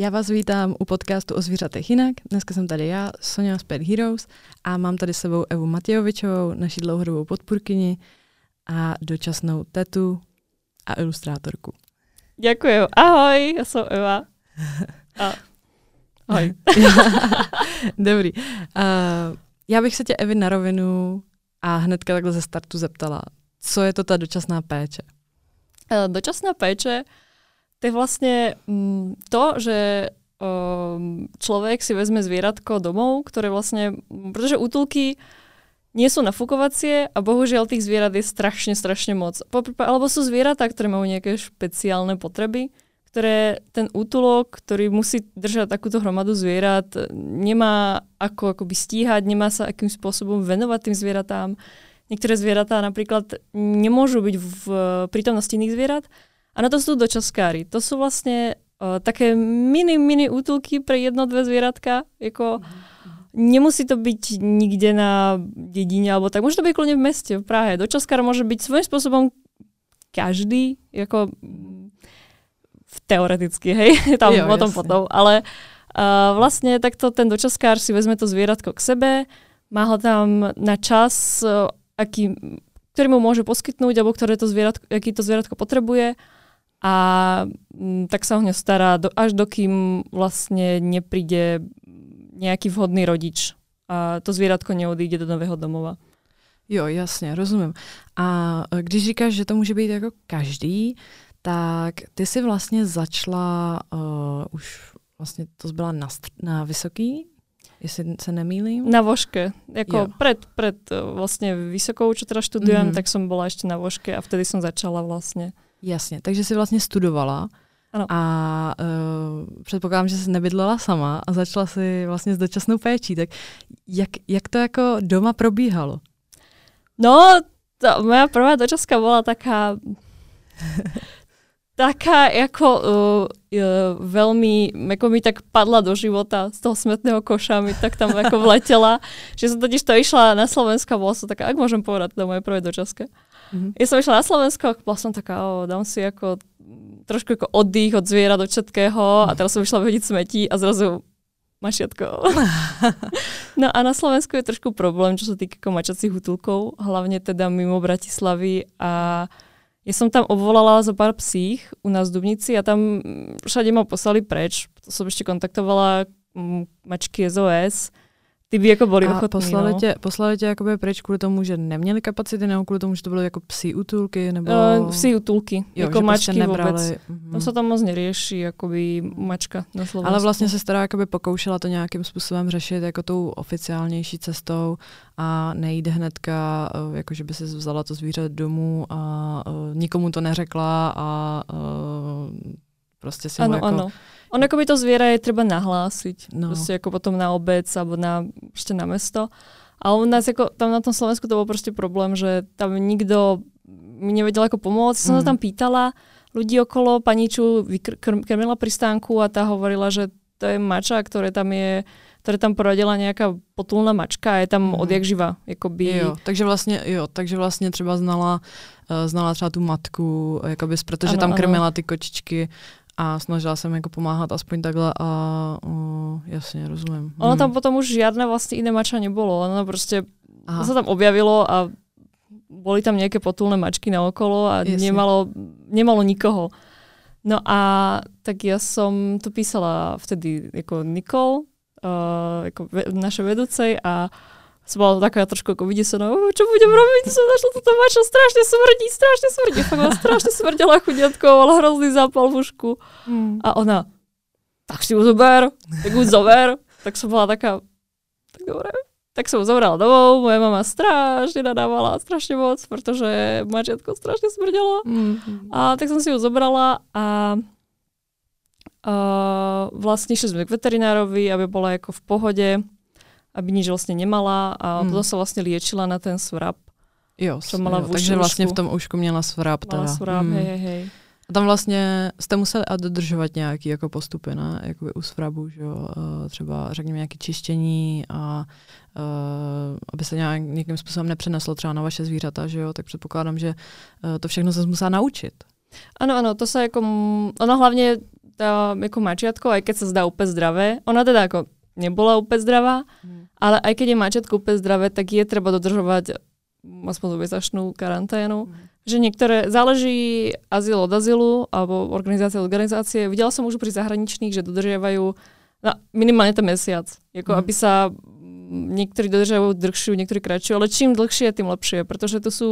Já vás vítám u podcastu o zvířatech jinak. Dneska jsem tady já, Sonja z Pet Heroes a mám tady s sebou Evu Matějovičovou, naši dlouhodobou podpůrkyni a dočasnou tetu a ilustrátorku. Ďakujem. Ahoj, já jsem Eva. A... Ahoj. Dobrý. Uh, já bych se tě, Evi, na rovinu a hnedka takhle ze startu zeptala, co je to ta dočasná péče? Dočasná péče to je vlastne mm, to, že um, človek si vezme zvieratko domov, ktoré vlastne, pretože útulky nie sú nafúkovacie a bohužiaľ tých zvierat je strašne, strašne moc. Alebo sú zvieratá, ktoré majú nejaké špeciálne potreby, ktoré ten útulok, ktorý musí držať takúto hromadu zvierat, nemá ako akoby stíhať, nemá sa akým spôsobom venovať tým zvieratám. Niektoré zvieratá napríklad nemôžu byť v prítomnosti iných zvierat a na to sú dočaskári. To sú vlastne uh, také mini, mini útulky pre jedno, dve zvieratka. Jako, nemusí to byť nikde na dedine, alebo tak. Môže to byť kľudne v meste, v Prahe. Dočaskár môže byť svojím spôsobom každý, ako teoreticky, hej, tam jo, potom jasne. potom, ale uh, vlastne takto ten dočaskár si vezme to zvieratko k sebe, má ho tam na čas, uh, aký, ktorý mu môže poskytnúť, alebo ktoré to zvieratko, aký to zvieratko potrebuje a mm, tak sa o ňo stará do, až dokým vlastne nepríde nejaký vhodný rodič a to zvieratko neodíde do nového domova. Jo, jasně, rozumím. A e, když říkáš, že to může být jako každý, tak ty si vlastně začala uh, už vlastně to byla na, na vysoký, jestli se nemýlím? Na voške. Jako pred, pred e, vlastne vysokou, čo teda študujem, mm-hmm. tak som bola ešte na voške a vtedy som začala vlastne. Jasně, takže jsi vlastně studovala ano. a uh, předpokládám, že jsi nebydlela sama a začala si vlastně s dočasnou péčí. Tak jak, jak to jako doma probíhalo? No, to, moja prvá dočaska bola taká taká ako uh, uh, veľmi, ako mi tak padla do života z toho smetného koša, mi tak tam ako vletela, že som totiž to išla na Slovensko a bola som taká, ak môžem povedať, to moje prvé dočaske. Mm-hmm. Ja som išla na Slovensko a bola som taká, o, dám si ako trošku ako oddych od zviera do všetkého a teraz som išla vyhodiť smetí a zrazu mačiatko. no a na Slovensku je trošku problém, čo sa týka mačacích útulkov, hlavne teda mimo Bratislavy a ja som tam obvolala zo pár psích u nás v Dubnici a tam všade ma poslali preč. To som ešte kontaktovala mačky SOS ty by jako byli ochotní. Poslali, no. tě, poslali tě jakoby pryč kvůli tomu, že neměli kapacity, nebo kvůli tomu, že to byly jako psí útulky? Nebo... Uh, psí útulky, jo, jako mačky prostě nebrali. vůbec. Mm-hmm. To se tam moc nerieší, jakoby mačka na Slovensku. Ale vlastně se teda jakoby pokoušela to nějakým způsobem řešit jako tou oficiálnější cestou a nejít hnedka, uh, jako že by si vzala to zvíře domů a uh, nikomu to neřekla a uh, prostě si ano, ho jako... Ano ono by to zviera je treba nahlásiť. No. Proste ako potom na obec alebo na, ešte na mesto. Ale u nás ako, tam na tom Slovensku to bol proste problém, že tam nikto mi nevedel ako pomôcť. Mm. Som sa mm. tam pýtala ľudí okolo, paniču krmila pri stánku a tá hovorila, že to je mača, ktoré tam je ktoré tam poradila nejaká potulná mačka a je tam mm. odjak živa. Jakoby... Jo, takže vlastně, jo, takže vlastně třeba znala, uh, znala třeba tu matku, jakoby, protože ano, tam krmila ano. ty kočičky a snažila som jako pomáhat aspoň takhle a uh, jasne, rozumiem. Ono tam mhm. potom už žiadne vlastne iné mača nebolo, ono proste Aha. sa tam objavilo a boli tam nejaké potulné mačky na okolo a nemalo, nemalo nikoho. No a tak ja som to písala vtedy ako Nikol, uh, ako ve, našej vedúcej a som bola taká trošku ako vydesená, čo budem robiť, som našla toto mačo, strašne smrdí, strašne smrdí, fakt strašne smrdela chudiatko, ale hrozný zápal v ušku. Hmm. A ona, tak si ju zober, tak ju zober. Tak som bola taká, tak dobre. Tak som ju zobrala domov, moja mama strašne nadávala, strašne moc, pretože mačiatko strašne smrdelo. Mm. A tak som si ju zobrala a uh, vlastne išli sme k veterinárovi, aby bola ako v pohode aby nič vlastne nemala a hmm. potom sa vlastne liečila na ten svrap. Jo, čo mala jo, v takže vlastně v tom ušku měla svrap. Mala teda. svrap, hmm. hej, hej, hej. A tam vlastně jste museli a dodržovat nějaký jako postupy, ne? Jakoby u svrabu, že jo? Třeba řekněme nějaké čištění a uh, aby se nějak, nějakým způsobem nepřeneslo třeba na vaše zvířata, že jo? Tak předpokládám, že uh, to všechno se musela naučit. Ano, ano, to se jako, ono hlavně tá ako mačiatko, aj keď sa zdá úplne zdravé, ona teda ako nebola úplne zdravá, mm. Ale aj keď je mačiatko úplne zdravé, tak je treba dodržovať aspoň mesačnú karanténu. Mm. Že niektoré, záleží azyl od azylu, alebo organizácie od organizácie. Videla som už pri zahraničných, že dodržiavajú na minimálne ten mesiac. Jako, mm. Aby sa niektorí dodržiavajú dlhšiu, niektorí kratšiu, ale čím dlhšie, tým lepšie, pretože to sú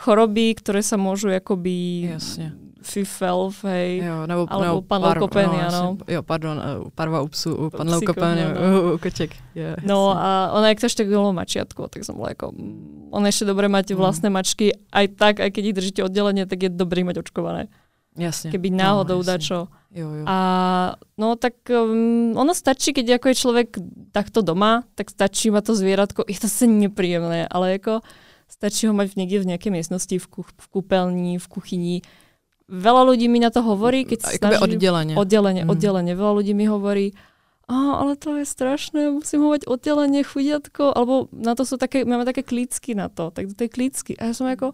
choroby, ktoré sa môžu akoby Jasne. Fifel, hej, jo, nebo, alebo nebo pan par, leukopenia, no, no. Jo, pardon, uh, parva u psu, u pan Psíkov, leukopenia, no, u, u koček. Yeah, No a ona, jak to ešte bolo mačiatko, tak som bola ako, mm, ona ešte dobre mať Mm. vlastné mačky, aj tak, aj keď ich držíte oddelenie, tak je dobré ich mať očkované. Jasne. Keby náhodou no, dá jasne. čo. Jo, jo. A no tak um, ono stačí, keď ako je človek takto doma, tak stačí ma to zvieratko, je to zase nepríjemné, ale ako stačí ho mať niekde v nejakej miestnosti, v, kuch, v kúpeľni, v kuchyni. Veľa ľudí mi na to hovorí, keď sa snaží... oddelenie. Oddelenie, Mm. oddelenie. Veľa ľudí mi hovorí, a, ale to je strašné, musím ho mať oddelenie, chudiatko, alebo na to sú také, máme také klícky na to, tak do tej klícky. A ja som ako,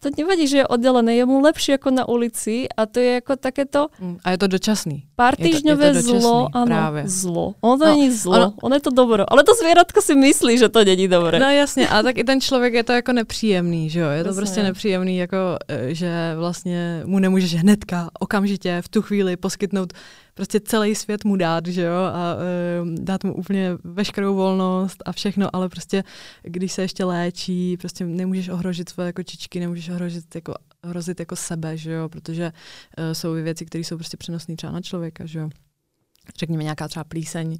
to nevadí, že je oddelené, je mu lepšie ako na ulici a to je ako takéto Mm, A je to dočasný. pár Je to- je to týždňové dočasný, zlo, áno, práve. zlo. Ono to No, není zlo, ono- ono je to dobro, ale to zvieratko si myslí, že to není dobré. No jasně, a tak i ten člověk je to jako nepříjemný, že jo? Je to Jasně. prostě nepříjemný, jako eh, že vlastně mu nemůžeš hnedka, okamžitě, v tu chvíli poskytnout prostě celý svět mu dát, že jo? A uh, dát mu úplně veškerou volnost a všechno, ale prostě když se ještě léčí, prostě nemůžeš ohrožit svoje kočičky, nemůžeš ohrožit jako hrozit jako sebe, že jo, protože uh, jsou věci, které jsou prostě přenosné třeba na člověka, že jo. Řekněme nějaká třeba plíseň,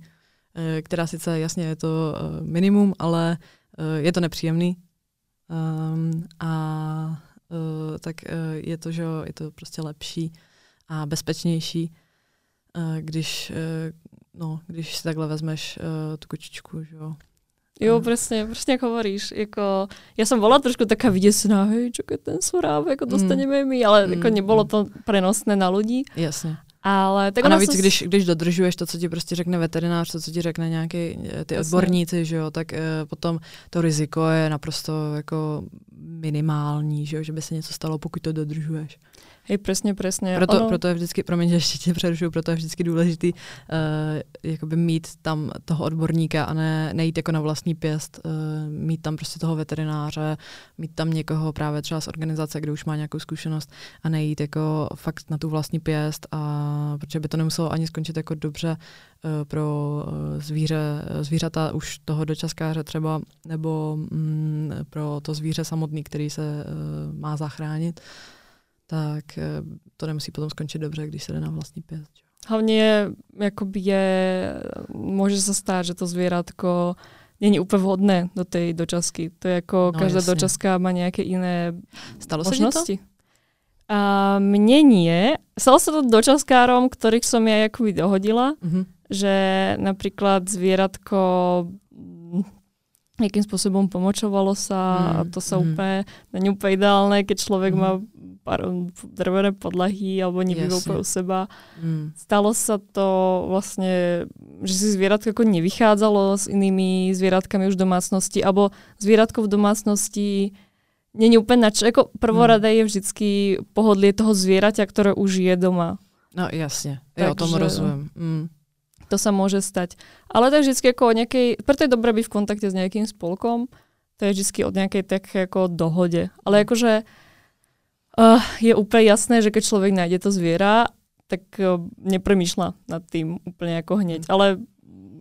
eh, která sice jasně je to eh, minimum, ale eh, je to nepříjemný. Um, a uh, tak uh, je to, že je to prostě lepší a bezpečnější, když, uh, no, když si takhle vezmeš uh, tu kočičku, že jo. Jo, presne, presne ako hovoríš. Jako, ja som bola trošku taká vydesená, hej, čo keď ten soráv, ako dostaneme my, ale Mm, ako nebolo mm. to prenosné na ľudí. Jasně. Ale tak a navíc, sa- když, když dodržuješ to, co ti prostě řekne veterinář, to, co ti řekne nějaký eh, ty odborníci, že jo, tak uh, potom to riziko je naprosto jako minimální, že jo, že by se něco stalo, pokud to dodržuješ. Hej, presne, presne. Proto, ono, proto je vždycky, promiň, že ještě tě přerušuju, proto je vždycky důležitý uh, jakoby mít tam toho odborníka a ne, nejít jako na vlastní pěst, uh, mít tam prostě toho veterináře, mít tam někoho právě třeba z organizace, kde už má nějakou zkušenost a nejít jako fakt na tu vlastní pěst a protože by to nemuselo ani skončit jako dobře uh, pro uh, zvíře, zvířata už toho dočaskáře třeba, nebo mm, pro to zvíře samotný, který se uh, má zachránit tak eh, to nemusí potom skončit dobře, když se jde na vlastní pěst. akoby je, môže sa stáť, že to zvieratko není úplne vhodné do tej dočasky. To je ako, No, každá jasne. dočaska má nejaké iné Stalo se to? možnosti. A mne nie. Stalo sa to dočaskárom, ktorých som ja akoby dohodila, Mhm. že napríklad zvieratko nejakým spôsobom pomočovalo sa Mm, a to sa mm. úplne, není úplne ideálne, keď človek Mm. má pár drvené podlahy alebo Jasne. úplne u seba. Mm. Stalo sa to vlastne, že si zvieratko ako nevychádzalo s inými zvieratkami už v domácnosti, alebo zvieratko v domácnosti není úplne na čo. Ako prvoradé je vždycky pohodlie toho zvieraťa, ktoré už je doma. No jo, tomu Takže- rozumím. Mm. To sa môže stať. Ale to je vždycky ako o nejakej, preto je dobré byť v kontakte s nejakým spolkom, to je vždycky od nejakej také ako dohode. Ale akože uh, je úplne jasné, že keď človek nájde to zviera, tak uh, nepremýšľa nad tým úplne ako hneď. Ale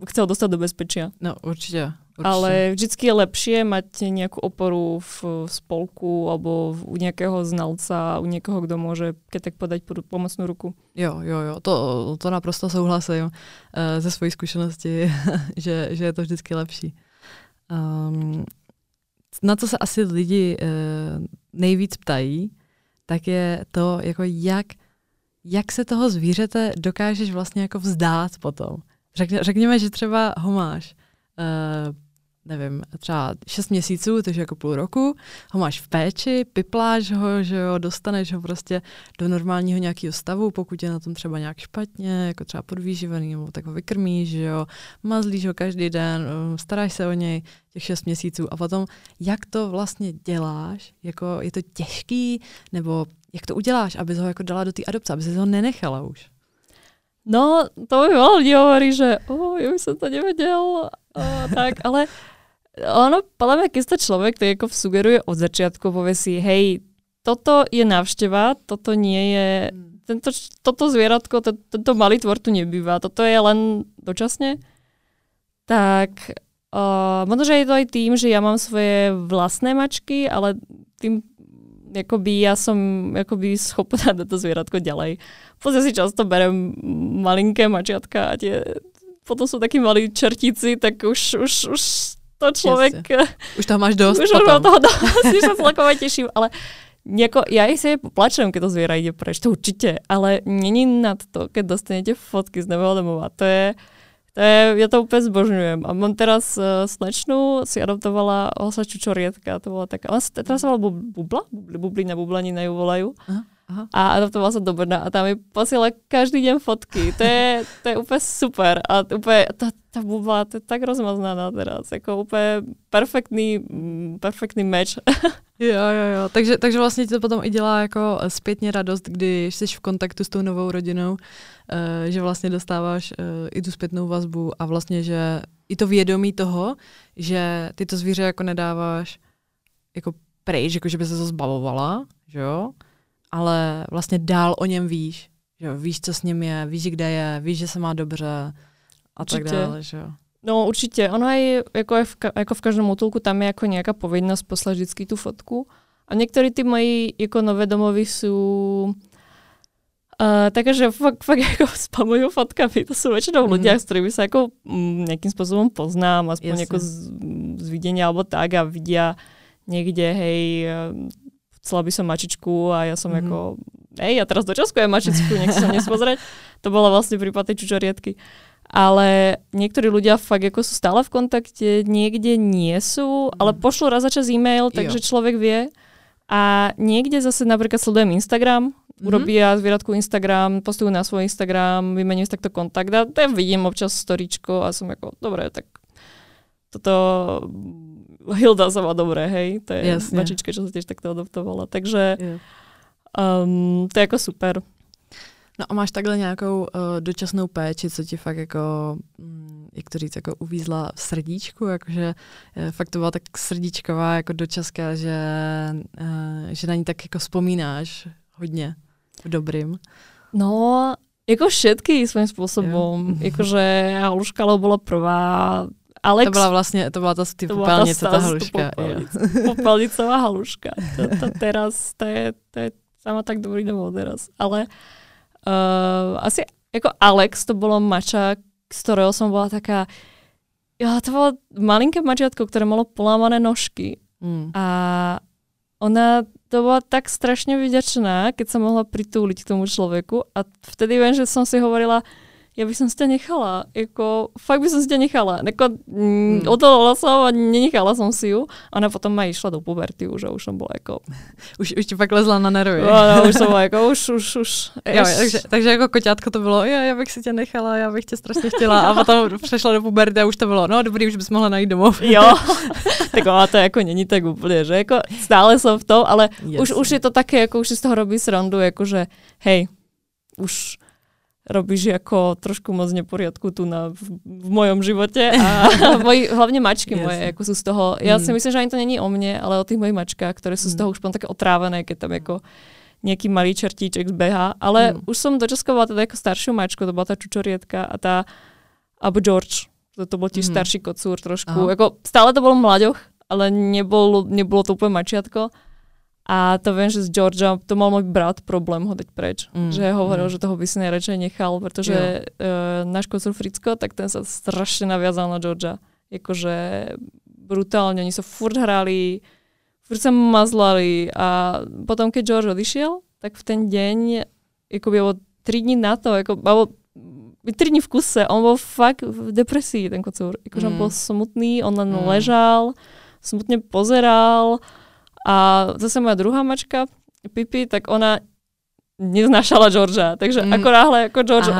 chce ho dostať do bezpečia. No určitě, určitě. Ale vždycky je lepšie mať nejakú oporu v spolku alebo v, u nejakého znalca, u niekoho, kto môže keď tak podať po- pomocnú ruku. Jo, jo, jo, to, to naprosto souhlasím uh, ze svojí zkušenosti, že, že je to vždycky lepší. Um, na co se asi lidi uh, nejvíc ptají, tak je to, jako jak, jak se toho zvířete dokážeš vlastně jako vzdát potom. Řekně, řekněme, že třeba ho máš, uh, nevím, třeba 6 měsíců, takže jako půl roku, ho máš v péči, pipláš ho, že jo, dostaneš ho prostě do normálního nějakého stavu, pokud je na tom třeba nějak špatně, jako třeba podvýživený, nebo tak ho vykrmíš, že jo, mazlíš ho každý den, um, staráš se o něj těch šest měsíců a potom, jak to vlastně děláš, jako je to těžký, nebo jak to uděláš, aby ho jako dala do té adopce, aby si ho nenechala už. No, to mi veľa ľudí hovorí, že ja by som to nevedel, uh, tak, ale ono, podľa mňa, keď sa človek to ako sugeruje od začiatku, povie si, hej, toto je návšteva, toto nie je, hmm. tento, toto zvieratko, to, tento malý tvor tu nebýva, toto je len dočasne, tak uh, možno, že je to aj tým, že ja mám svoje vlastné mačky, ale tým akoby ja som akoby schopná dať to zvieratko ďalej. Pozri si často berem malinké mačiatka a tie potom sú takí malí čertíci, tak už, už, už to človek... Už toho máš dosť Už potom. toho dosť, sa celkovo teším, ale Nieko, ja aj si plačem, keď to zviera ide preč, to určite, ale není nad to, keď dostanete fotky z nového domova. To je, to je, ja to úplne zbožňujem. A mám teraz uh, slečnu, si adoptovala osa čučorietka, to bola taká, ona sa, teraz sa volá bubla, bubli, bublina, bublanina ju volajú. Aha. Aha. A adoptovala sa do Brna a tam mi posiela každý deň fotky. To je, to je úplne super. A úplne, tá, tá bubla, to je tak rozmaznaná teraz. Jako úplne perfektný, mm, perfektný meč. Jo, jo, jo. Takže, takže vlastně ti to potom i dělá jako zpětně radost, když jsi v kontaktu s tou novou rodinou, uh, že vlastně dostáváš uh, i tu zpětnou vazbu a vlastně, že i to vědomí toho, že ty to zvíře jako nedáváš jako pryč, jako že by se to zbavovala, že jo, ale vlastně dál o něm víš, že víš, co s ním je, víš, kde je, víš, že se má dobře a Určitě. tak dále, že jo. No určite. Ono aj, ako, aj v, ako v každom útulku, tam je ako nejaká povinnosť poslať vždy tú fotku. A niektorí tí moji ako nové domovy sú uh, také, že fakt, fakt ako spamujú fotkami. To sú väčšinou mm. ľudia, s ktorými sa ako m, nejakým spôsobom poznám, aspoň ako z, z videnia alebo tak a vidia niekde, hej, chcela by som mačičku a ja som mm-hmm. ako, hej, ja teraz dočaskujem mačičku, nech sa nespozrieť. To bola vlastne prípad tej čučoriedky. Ale niektorí ľudia fakt ako sú stále v kontakte, niekde nie sú, ale mhm. pošlo raz za čas e-mail, takže jo. človek vie. A niekde zase napríklad sledujem Instagram, mm-hmm. urobia zvieratku Instagram, postujú na svoj Instagram, vymením si takto kontakt a ja vidím občas storičko a som ako, dobre, tak toto Hilda sa má dobre, hej, to je Jasne. mačička, čo sa tiež takto adoptovala, takže um, to je ako super. No a máš takhle nějakou uh, dočasnou péči, co ti fakt jako, um, jak to říct, jako uvízla v srdíčku, jakože uh, fakt to byla tak srdíčková, jako dočaská, že, uh, že na ní tak jako vzpomínáš hodně v dobrým. No, jako všetky svým způsobem. Jakože haluška bola prvá, Alex, to byla vlastně, to ty to popelnice, ta, ta haluška. Popelnicová haluška. To, to teraz, to je, to je sama tak dobrý domov teraz. Ale Uh, asi ako Alex, to bolo mača, z ktorého som bola taká, ja, to bolo malinké mačiatko, ktoré malo polámané nožky. Mm. A ona to bola tak strašne vďačná, keď sa mohla pritúliť k tomu človeku a vtedy viem, že som si hovorila, ja by som si ťa nechala, ako, fakt by som si ťa nechala. Ako, mm, mm. odolala som a nenechala som si ju. Ona potom ma išla do puberty už a už som bola ako... Už, už ti fakt lezla na nervy. No, no, už som bola ako, už, už, už. Jo, takže, takže jako koťátko to bylo, jo, já bych si tě nechala, já bych tě strašně chtěla. A potom přešla do puberty a už to bylo, no dobrý, už bys mohla najít domov. Jo, tak ona to jako není tak úplně, že jako stále som v tom, ale už, už je to také, ako už si z toho robí srandu, že hej, už robíš ako trošku moc neporiadku tu na, v, v mojom živote a moji, hlavne mačky yes. moje ako sú z toho, ja mm. si myslím, že ani to není o mne, ale o tých mojich mačkách, ktoré sú mm. z toho už potom také otrávené, keď tam ako nejaký malý čertíček zbeha, ale mm. už som dočaskovala teda ako staršiu mačku, to bola tá čučorietka a tá Abu George, to, to bol tiež mm. starší kocúr trošku, ako, stále to bol mlaďoch, ale nebol, nebolo to úplne mačiatko. A to viem, že z Georgia, to mal môj brat problém ho dať preč. Mm. Že hovoril, mm. že toho by si najradšej nechal, pretože uh, náš kocúr Fricko, tak ten sa strašne naviazal na Georgia. Jakože brutálne, oni sa furt hrali, furt sa mazlali a potom, keď George odišiel, tak v ten deň, ako bolo 3 dní na to, ako, alebo 3 dní v kuse, on bol fakt v depresii, ten kocúr. Akože mm. on bol smutný, on len mm. ležal, smutne pozeral, a zase moja druhá mačka, Pipi, tak ona neznášala Georgia. Takže mm. ako náhle ako George,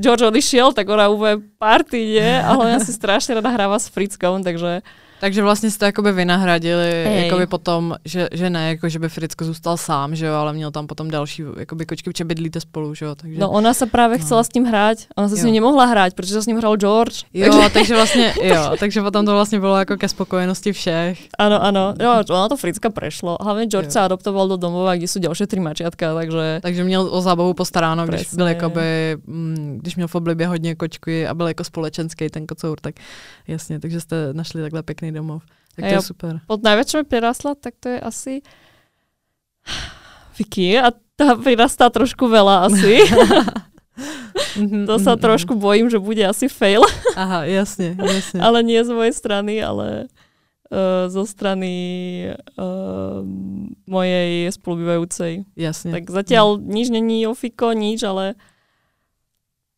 George odišiel, tak ona úplne party, nie? Ale ona si strašne rada hráva s Frickom, takže Takže vlastně jste jakoby vynahradili jakoby potom, že, že ne, jako že by Fricko zůstal sám, že jo, ale měl tam potom další jakoby kočky, protože bydlíte spolu, že jo, takže... No ona sa práve No. chcela s ním hrať, ona sa s ním nemohla hrať, pretože sa s ním hral George. Jo, takže... takže vlastně, jo, takže potom to vlastně bylo jako ke spokojenosti všech. Áno, áno. Jo, ona to Fricka prešlo. Hlavne George Jo. sa adoptoval do domova, kde sú ďalšie tri mačiatka, takže Takže měl o zábavu postaráno, když Přesně. byl jakoby, mm, když měl v oblibě hodně kočky a byl jako společenský ten kocour, tak jasně, takže jste našli takhle pěkný domov. Tak to je super. pod najväčšou mi prirastla, tak to je asi Vicky a tá prirastá trošku veľa asi. Mhm, to sa mhm, trošku bojím, že bude asi fail, mhm. Aha, jasně, jasně. ale nie z mojej strany, ale uh, zo strany uh, mojej spolubývajúcej. jasně. Tak zatiaľ nič není ofiko, nič, ale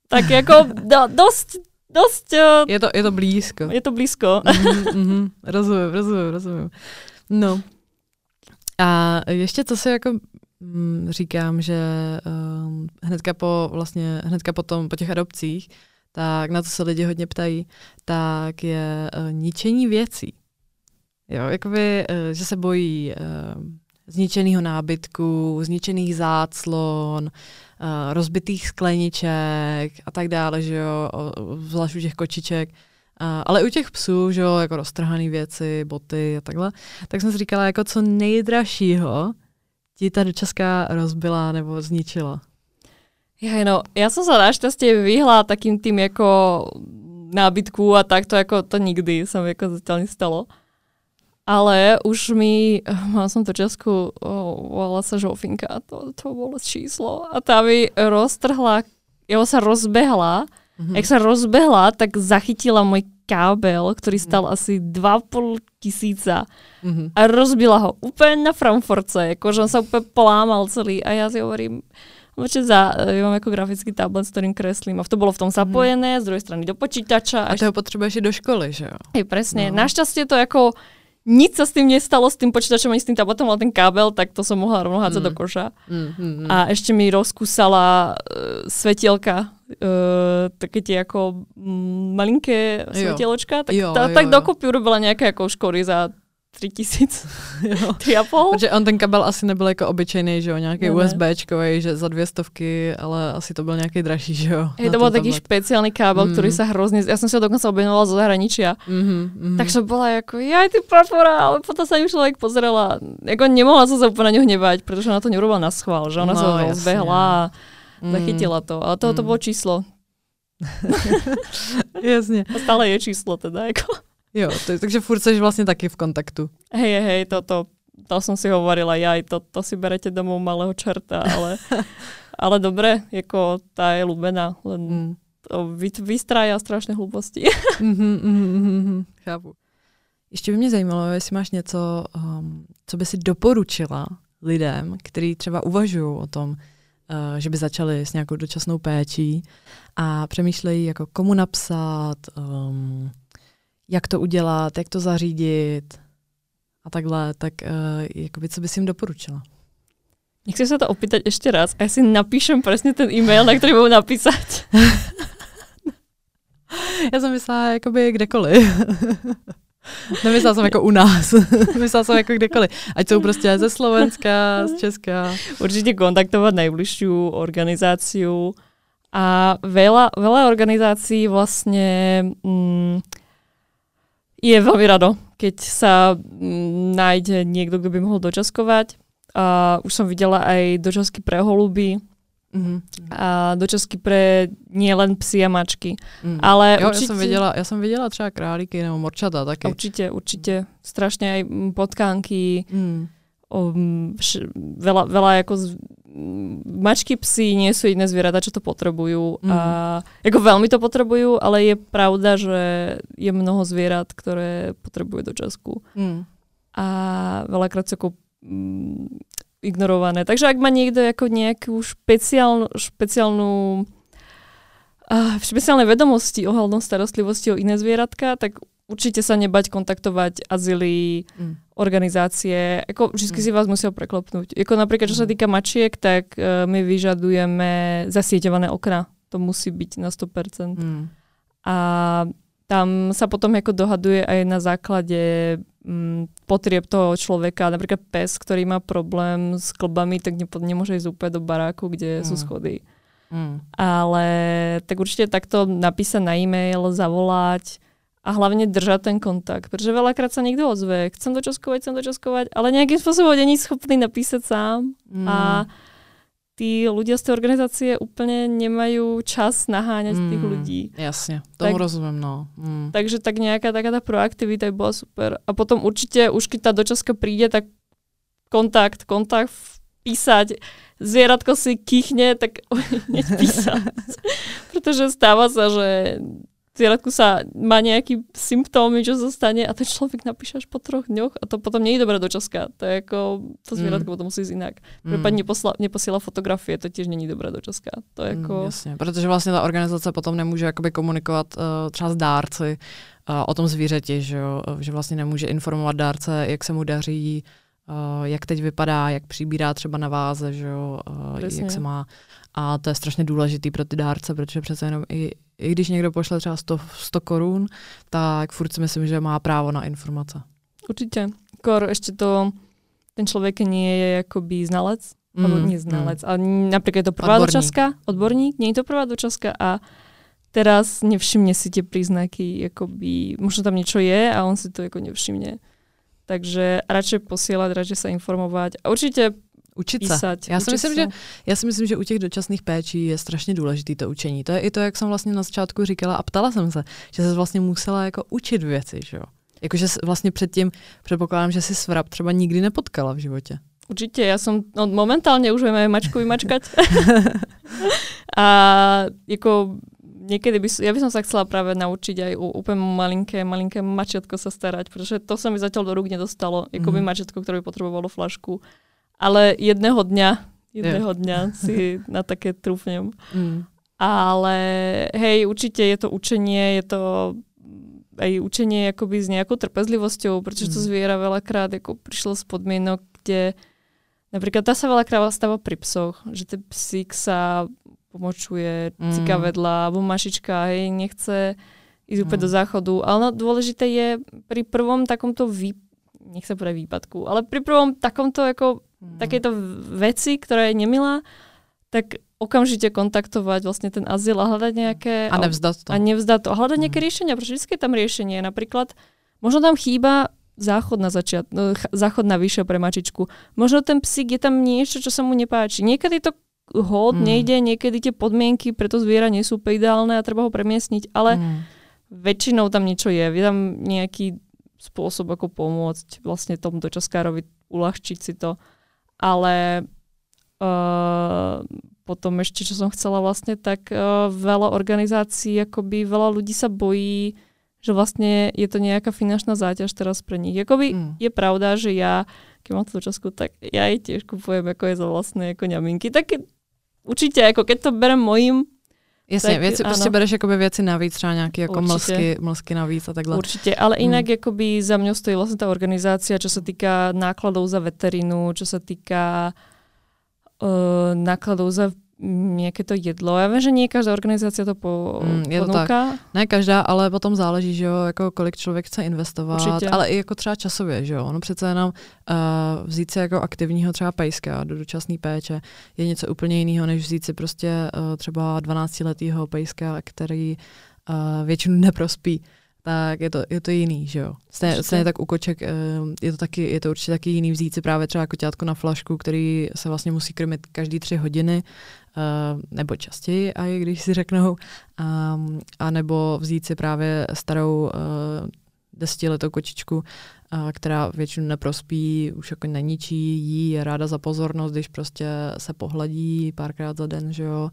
tak jako do, dosť, dosť, uh, Je to, je to blízko. je to blízko. Mhm, mhm, rozumím, rozumím, rozumím. No. A ještě co si jako mm, říkám, že um, hnedka po vlastně, hnedka potom, po těch adopcích, tak na to se lidi hodně ptají, tak je uh, ničení věcí. Jo, jakoby, uh, že se bojí uh, zničeného nábytku, zničených záclon, rozbitých skleniček a tak dále, že jo, zvlášť u těch kočiček. A, ale u těch psů, že jo, jako roztrhané věci, boty a takhle, tak jsem si říkala, jako co nejdražšího ti ta dočaská rozbila nebo zničila. Ja, no, ja som sa našťastie vyhla takým tým ako nábytku a takto, ako to nikdy sa mi ako zatiaľ nestalo. Ale už mi, mal som to časku, oh, volala sa Žofinka, to, to bolo číslo. A tá mi roztrhla, jeho sa rozbehla. Mhm. Jak sa rozbehla, tak zachytila môj kábel, ktorý stal asi 2,5 tisíca Mhm. a rozbila ho úplne na Frankfurtce, akože on sa úplne polámal celý a ja si hovorím, Určite za, ja mám ako grafický tablet, s ktorým kreslím a to bolo v tom zapojené, z druhej strany do počítača. A to ho potřebuješ i do školy, že jo? Hej, presne. No. Našťastie to ako nič sa s tým nestalo, s tým počítačom ani s tým tabletom, ale ten kábel, tak to som mohla rovno hádzať Mm. do koša. Mm, mm, mm. A ešte mi rozkúsala uh, svetielka, uh, také tie ako mm, malinké Jo. svetieločka, tak, Jo, ta, jo, tak jo. dokopy urobila nejaké ako škory za 3000, jo. 3,5. Protože on ten kabel asi nebyl jako obyčejný, že jo, nějaký ne. USBčkový, že za dvě stovky, ale asi to byl nějaký dražší, že jo. Na to ten taký tablet. špeciálny kábel, Mm. ktorý sa hrozne... Ja som si ho dokonca objednovala zo zahraničia. Mhm, mhm. Tak som bola ako, jaj ty papora, ale potom sa im človek pozerala. Jako nemohla som sa úplne na ňu hnevať, pretože ona to nerobila na schvál, že ona No, sa jasne. rozbehla a Mm. zachytila to. A to, to Mm. bolo číslo. Jasně. A stále je číslo teda. Jako. Jo, to, takže furt seš vlastně taky v kontaktu. Hej, hej, toto, to som si hovorila, jaj, to, to si berete domov malého čerta, ale, ale dobre, jako tá je ľúbená, len Mm. to vy, vystrája strašné hlúposti. Mhm, mhm, mhm, mhm, Chápu. Ještě by mě zajímalo, jestli máš něco, um, co by si doporučila lidem, kteří třeba uvažují o tom, uh, že by začali s nějakou dočasnou péčí a přemýšlejí, jako komu napsat, um, jak to udělat, jak to zařídit a takhle, tak uh, jakoby, co bys jim doporučila? Nechcem sa to opýtať ešte raz a ja si napíšem presne ten e-mail, na ktorý budú napísať. Já jsem myslela jakoby kdekoliv. Nemyslela jsem jako u nás. myslela jsem jako kdekoliv. Ať jsou prostě ze Slovenska, z Česka. Určite kontaktovať najbližšiu organizáciu a veľa, veľa organizácií vlastne mm, je veľmi rado, keď sa mm, nájde niekto, kto by mohol dočaskovať. A už som videla aj dočasky pre holuby Mhm. a dočasky pre nielen psy a mačky. Mm. Ale Jo, určite, já jsem viděla, já jsem viděla třeba králíky nebo morčata taky. určite, určite. Strašne aj mm, potkánky, Mm. Um, š, veľa, veľa ako z, mačky, psy nie sú iné zvieratá, čo to potrebujú. Mm. A ako veľmi to potrebujú, ale je pravda, že je mnoho zvierat, ktoré potrebujú dočasku. Mm. A veľakrát sú ako mm, ignorované. Takže ak má niekto ako nejakú špeciálnu, špeciálnu uh, špeciálne vedomosti ohľadom starostlivosti o iné zvieratka, tak určite sa nebať kontaktovať azyly, Mm. Organizácie, ako vždy Mm. si vás musia preklopnúť. Ako napríklad, čo sa Mm. týka mačiek, tak uh, my vyžadujeme zasieťované okna. To musí byť na 100%. Mm. A tam sa potom ako dohaduje aj na základe mm, potrieb toho človeka. Napríklad pes, ktorý má problém s klbami, tak ne, nemôže ísť úplne do baráku, kde mm. sú schody. Mm. Ale tak určite takto napísať na e-mail, zavolať a hlavne držať ten kontakt. Pretože veľakrát sa niekto ozve, chcem dočaskovať, chcem dočaskovať, ale nejakým spôsobom není schopný napísať sám. Mm. A tí ľudia z tej organizácie úplne nemajú čas naháňať mm, tých ľudí. Jasne, tomu tak, rozumiem, no. Mm. Takže tak nejaká taká tá proaktivita by bola super. A potom určite, už keď tá dočaska príde, tak kontakt, kontakt, písať. Zvieratko si kýchne, tak písať. Pretože stáva sa, že zvieratku sa má nejaký symptómy, čo zostane a ten človek napíše až po troch dňoch a to potom nie je dobré dočaska. To je ako, to zvieratko mm. potom musí ísť inak. Mm. Prípadne neposla, neposiela fotografie, to tiež není dobré dočaska. To je ako... Mm, jasně, protože vlastně ta organizace potom nemůže jakoby komunikovat uh, třeba s dárci uh, o tom zvířeti, že, jo? že vlastně nemůže informovat dárce, jak se mu daří, uh, jak teď vypadá, jak přibírá třeba na váze, že jo? Uh, jak se má. A to je strašně důležitý pro ty dárce, protože přece jenom i, i když někdo pošle třeba 100, 100 korun, tak furt si myslím, že má právo na informace. Určitě. Kor, ještě to, ten člověk nie je jakoby znalec, mm, alebo nie znalec, mm. ale napríklad je to prvá odborník. dočaska, odborník, nie je to prvá dočaska a teraz nevšimne si tie príznaky, akoby, možno tam niečo je a on si to ako nevšimne. Takže radšej posielať, radšej sa informovať. A určite Učit se. Písať, já, si myslím, se. Že, já si myslím, že u těch dočasných péčí je strašně důležité to učení. To je i to, jak jsem vlastně na začátku říkala a ptala jsem se, že se vlastně musela jako učit věci, že jo. Jakože vlastně předtím předpokládám, že si svrap třeba nikdy nepotkala v životě. Určite, ja som, no momentálne už vieme mačku vymačkať. a ako niekedy by, ja by som sa chcela práve naučiť aj u úplne malinké, malinké mačiatko sa starať, pretože to sa mi zatiaľ do rúk nedostalo, ako by mhm. mačiatko, ktoré by potrebovalo flašku ale jedného dňa, jedného yeah. dňa si na také trúfnem. Mm. Ale hej, určite je to učenie, je to aj učenie akoby s nejakou trpezlivosťou, pretože to mm. zviera veľakrát ako prišlo z podmienok, kde napríklad tá sa veľakrát stáva pri psoch, že ten psík sa pomočuje, mm. cika vedľa, alebo mašička, hej, nechce ísť úplne mm. do záchodu. Ale no, dôležité je pri prvom takomto vý, nech sa povedať výpadku, ale pri prvom takomto ako mm. takéto veci, ktorá je nemilá, tak okamžite kontaktovať vlastne ten azyl a hľadať nejaké... A nevzdať to. A nevzdať to. A hľadať nejaké mm. riešenia, pretože vždy je tam riešenie. Napríklad, možno tam chýba záchod na začiat, no, záchod na vyššie pre mačičku. Možno ten psík je tam niečo, čo sa mu nepáči. Niekedy to hod mm. nejde, niekedy tie podmienky pre to zviera nie sú ideálne a treba ho premiesniť, ale mm. väčšinou tam niečo je. Je tam nejaký spôsob, ako pomôcť vlastne tomu dočaskárovi uľahčiť si to ale uh, potom ešte, čo som chcela vlastne, tak uh, veľa organizácií, akoby veľa ľudí sa bojí, že vlastne je to nejaká finančná záťaž teraz pre nich. Jakoby mm. je pravda, že ja, keď mám tú časku, tak ja aj tiež kupujem ako je za vlastné ako ňaminky. Tak určite, ako keď to berem mojim Jasně, tak, věci, prostě bereš jakoby věci navíc, třeba nějaké jako mlsky, mlsky navíc a takhle. Určite, ale inak hmm. akoby za mňou stojí vlastne tá organizácia, čo sa týka nákladov za veterinu, čo sa týka uh, nákladov za nejaké to jedlo. Já vím, že nie každá organizace to po, mm, je to tak. Ne každá, ale potom záleží, že jo, jako kolik člověk chce investovat, Určitě. ale i jako třeba časově, že jo. Ono přece jenom uh, vzít si jako aktivního třeba pejska do dočasné péče je něco úplně jiného, než vzít si prostě uh, třeba 12-letého pejska, který uh, většinu neprospí tak je to, je to jiný, že jo. Stejně, stejně tak u koček je to, taky, je to určitě taky jiný vzít si právě třeba koťátko na flašku, který se vlastně musí krmit každý tři hodiny uh, nebo častěji, a když si řeknou, um, a nebo vzít si právě starou uh, desetiletou kočičku, která většinu neprospí, už jako neničí, jí je ráda za pozornost, když prostě se pohladí párkrát za den, že jo.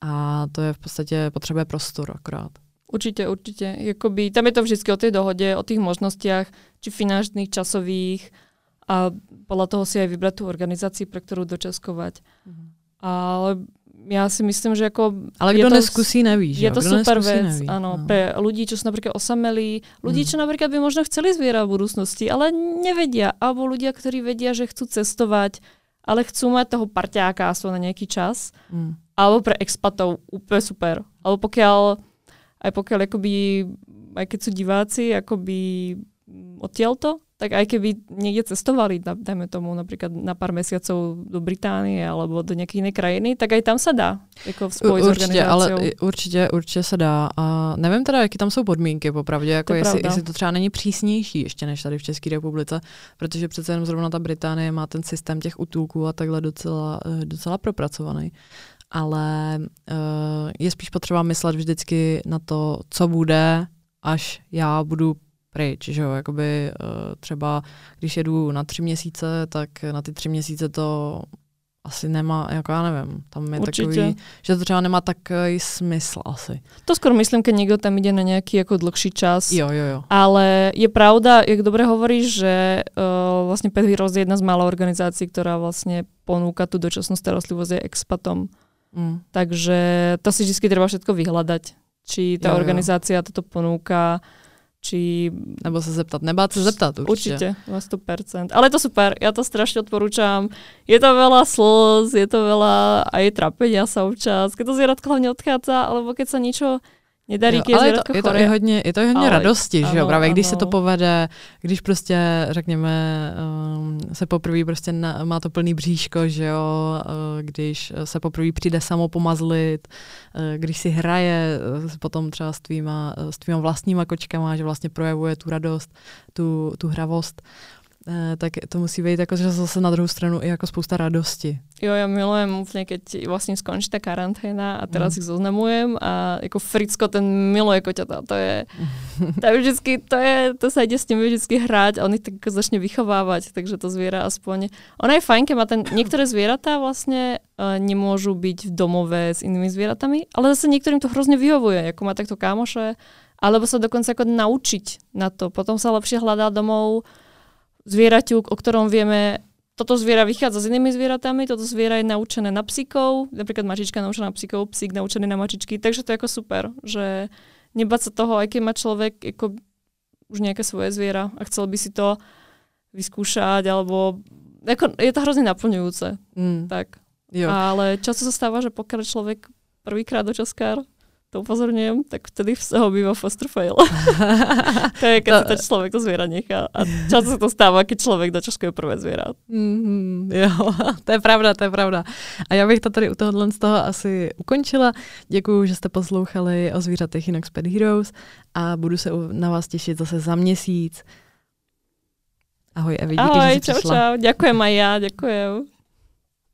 A to je v podstatě potřebuje prostor akorát. Určite, určite. Jakoby, tam je to vždy o tej dohode, o tých možnostiach, či finančných, časových a podľa toho si aj vybrať tú organizáciu, pre ktorú dočaskovať. Mm-hmm. Ale ja si myslím, že ako... Ale kto neskusí, neví, že? Je to super vec, neví. áno, no. pre ľudí, čo sú napríklad osamelí, ľudí, mm. čo napríklad by možno chceli zviera v budúcnosti, ale nevedia, alebo ľudia, ktorí vedia, že chcú cestovať, ale chcú mať toho parťáka aspoň na nejaký čas, mm. alebo pre expatov úplne super. Alebo pokiaľ aj pokiaľ akoby, aj keď sú diváci akoby odtiaľto, tak aj keby niekde cestovali, dajme tomu napríklad na pár mesiacov do Británie alebo do nejakej inej krajiny, tak aj tam sa dá jako spojiť určitě, ale určitě, určitě se dá. A nevím teda, jaké tam jsou podmínky popravdě, jako to jestli, jestli to třeba není přísnější ještě než tady v České republice, protože přece jenom zrovna ta Británie má ten systém těch útulků a takhle docela, eh, docela propracovaný ale uh, je spíš potřeba myslet vždycky na to, co bude, až já budu pryč, že jo, jakoby uh, třeba když jedu na tři měsíce, tak na ty tři měsíce to asi nemá, jako já nevím, tam je Určitě. takový, že to třeba nemá takový smysl asi. To skoro myslím, keď někdo tam ide na nějaký jako dlhší čas. Jo, jo, jo. Ale je pravda, jak dobre hovoríš, že uh, vlastně Pet Heroes je jedna z mála organizácií, která vlastně ponúka tu dočasnú starostlivosť aj expatom. Mm. Takže to si vždy treba všetko vyhľadať. Či tá jo, organizácia jo. toto ponúka, či... Nebo se zeptat, nebát se zeptat určite. Určite, 100%. Ale je to super, ja to strašne odporúčam. Je to veľa slz, je to veľa aj trapenia sa občas, keď to zvieratko hlavne odchádza, alebo keď sa niečo nedarí, jo, ale je to, je, to i hodně, je to i hodně ale, radosti, ano, že jo, právě ano. když se to povede, když prostě, řekněme, um, se poprvé prostě na, má to plný bříško, že jo, uh, když se poprvé přijde samo pomazlit, uh, když si hraje uh, potom třeba s tvýma, uh, s tvýma vlastníma kočkama, že vlastně projevuje tu radost, tu, tu hravost, Eh, tak to musí být jako, že zase na druhou stranu i jako spousta radosti. Jo, ja milujem úplne, keď vlastne skončí tá karanténa a teraz mm. ich zoznamujem a ako Fricko ten miluje koťata. To je, to je vždycky, to, je, to sa ide s nimi vždycky hrať a on ich tak začne vychovávať, takže to zviera aspoň. Ona je fajn, keď má ten, niektoré zvieratá vlastne uh, nemôžu byť v domove s inými zvieratami, ale zase niektorým to hrozne vyhovuje, ako má takto kámoše, alebo sa dokonca ako naučiť na to. Potom sa lepšie hľadá domov zvieraťu, o ktorom vieme, toto zviera vychádza s inými zvieratami, toto zviera je naučené na psíkov, napríklad mačička naučená na psíkov, psík naučený na mačičky, takže to je ako super, že nebať sa toho, aj keď má človek ako už nejaké svoje zviera a chcel by si to vyskúšať, alebo ako, je to hrozne naplňujúce. Mm. Tak. Jo. Ale často sa stáva, že pokiaľ človek prvýkrát do Českár, to upozorňujem, tak vtedy toho býva foster fail. to je, keď to... si to človek to zviera nechá. A často sa to stáva, keď človek dočaskuje prvé zviera. Mm-hmm, jo, to je pravda, to je pravda. A já bych to tady u tohohle z toho asi ukončila. Děkuji, že jste poslouchali o zvířatech Inox Pet Heroes a budu se na vás těšit zase za měsíc. Ahoj Evi, díky, Ahoj, že čau, přišla. čau. Ďakujem aj ja, ďakujem.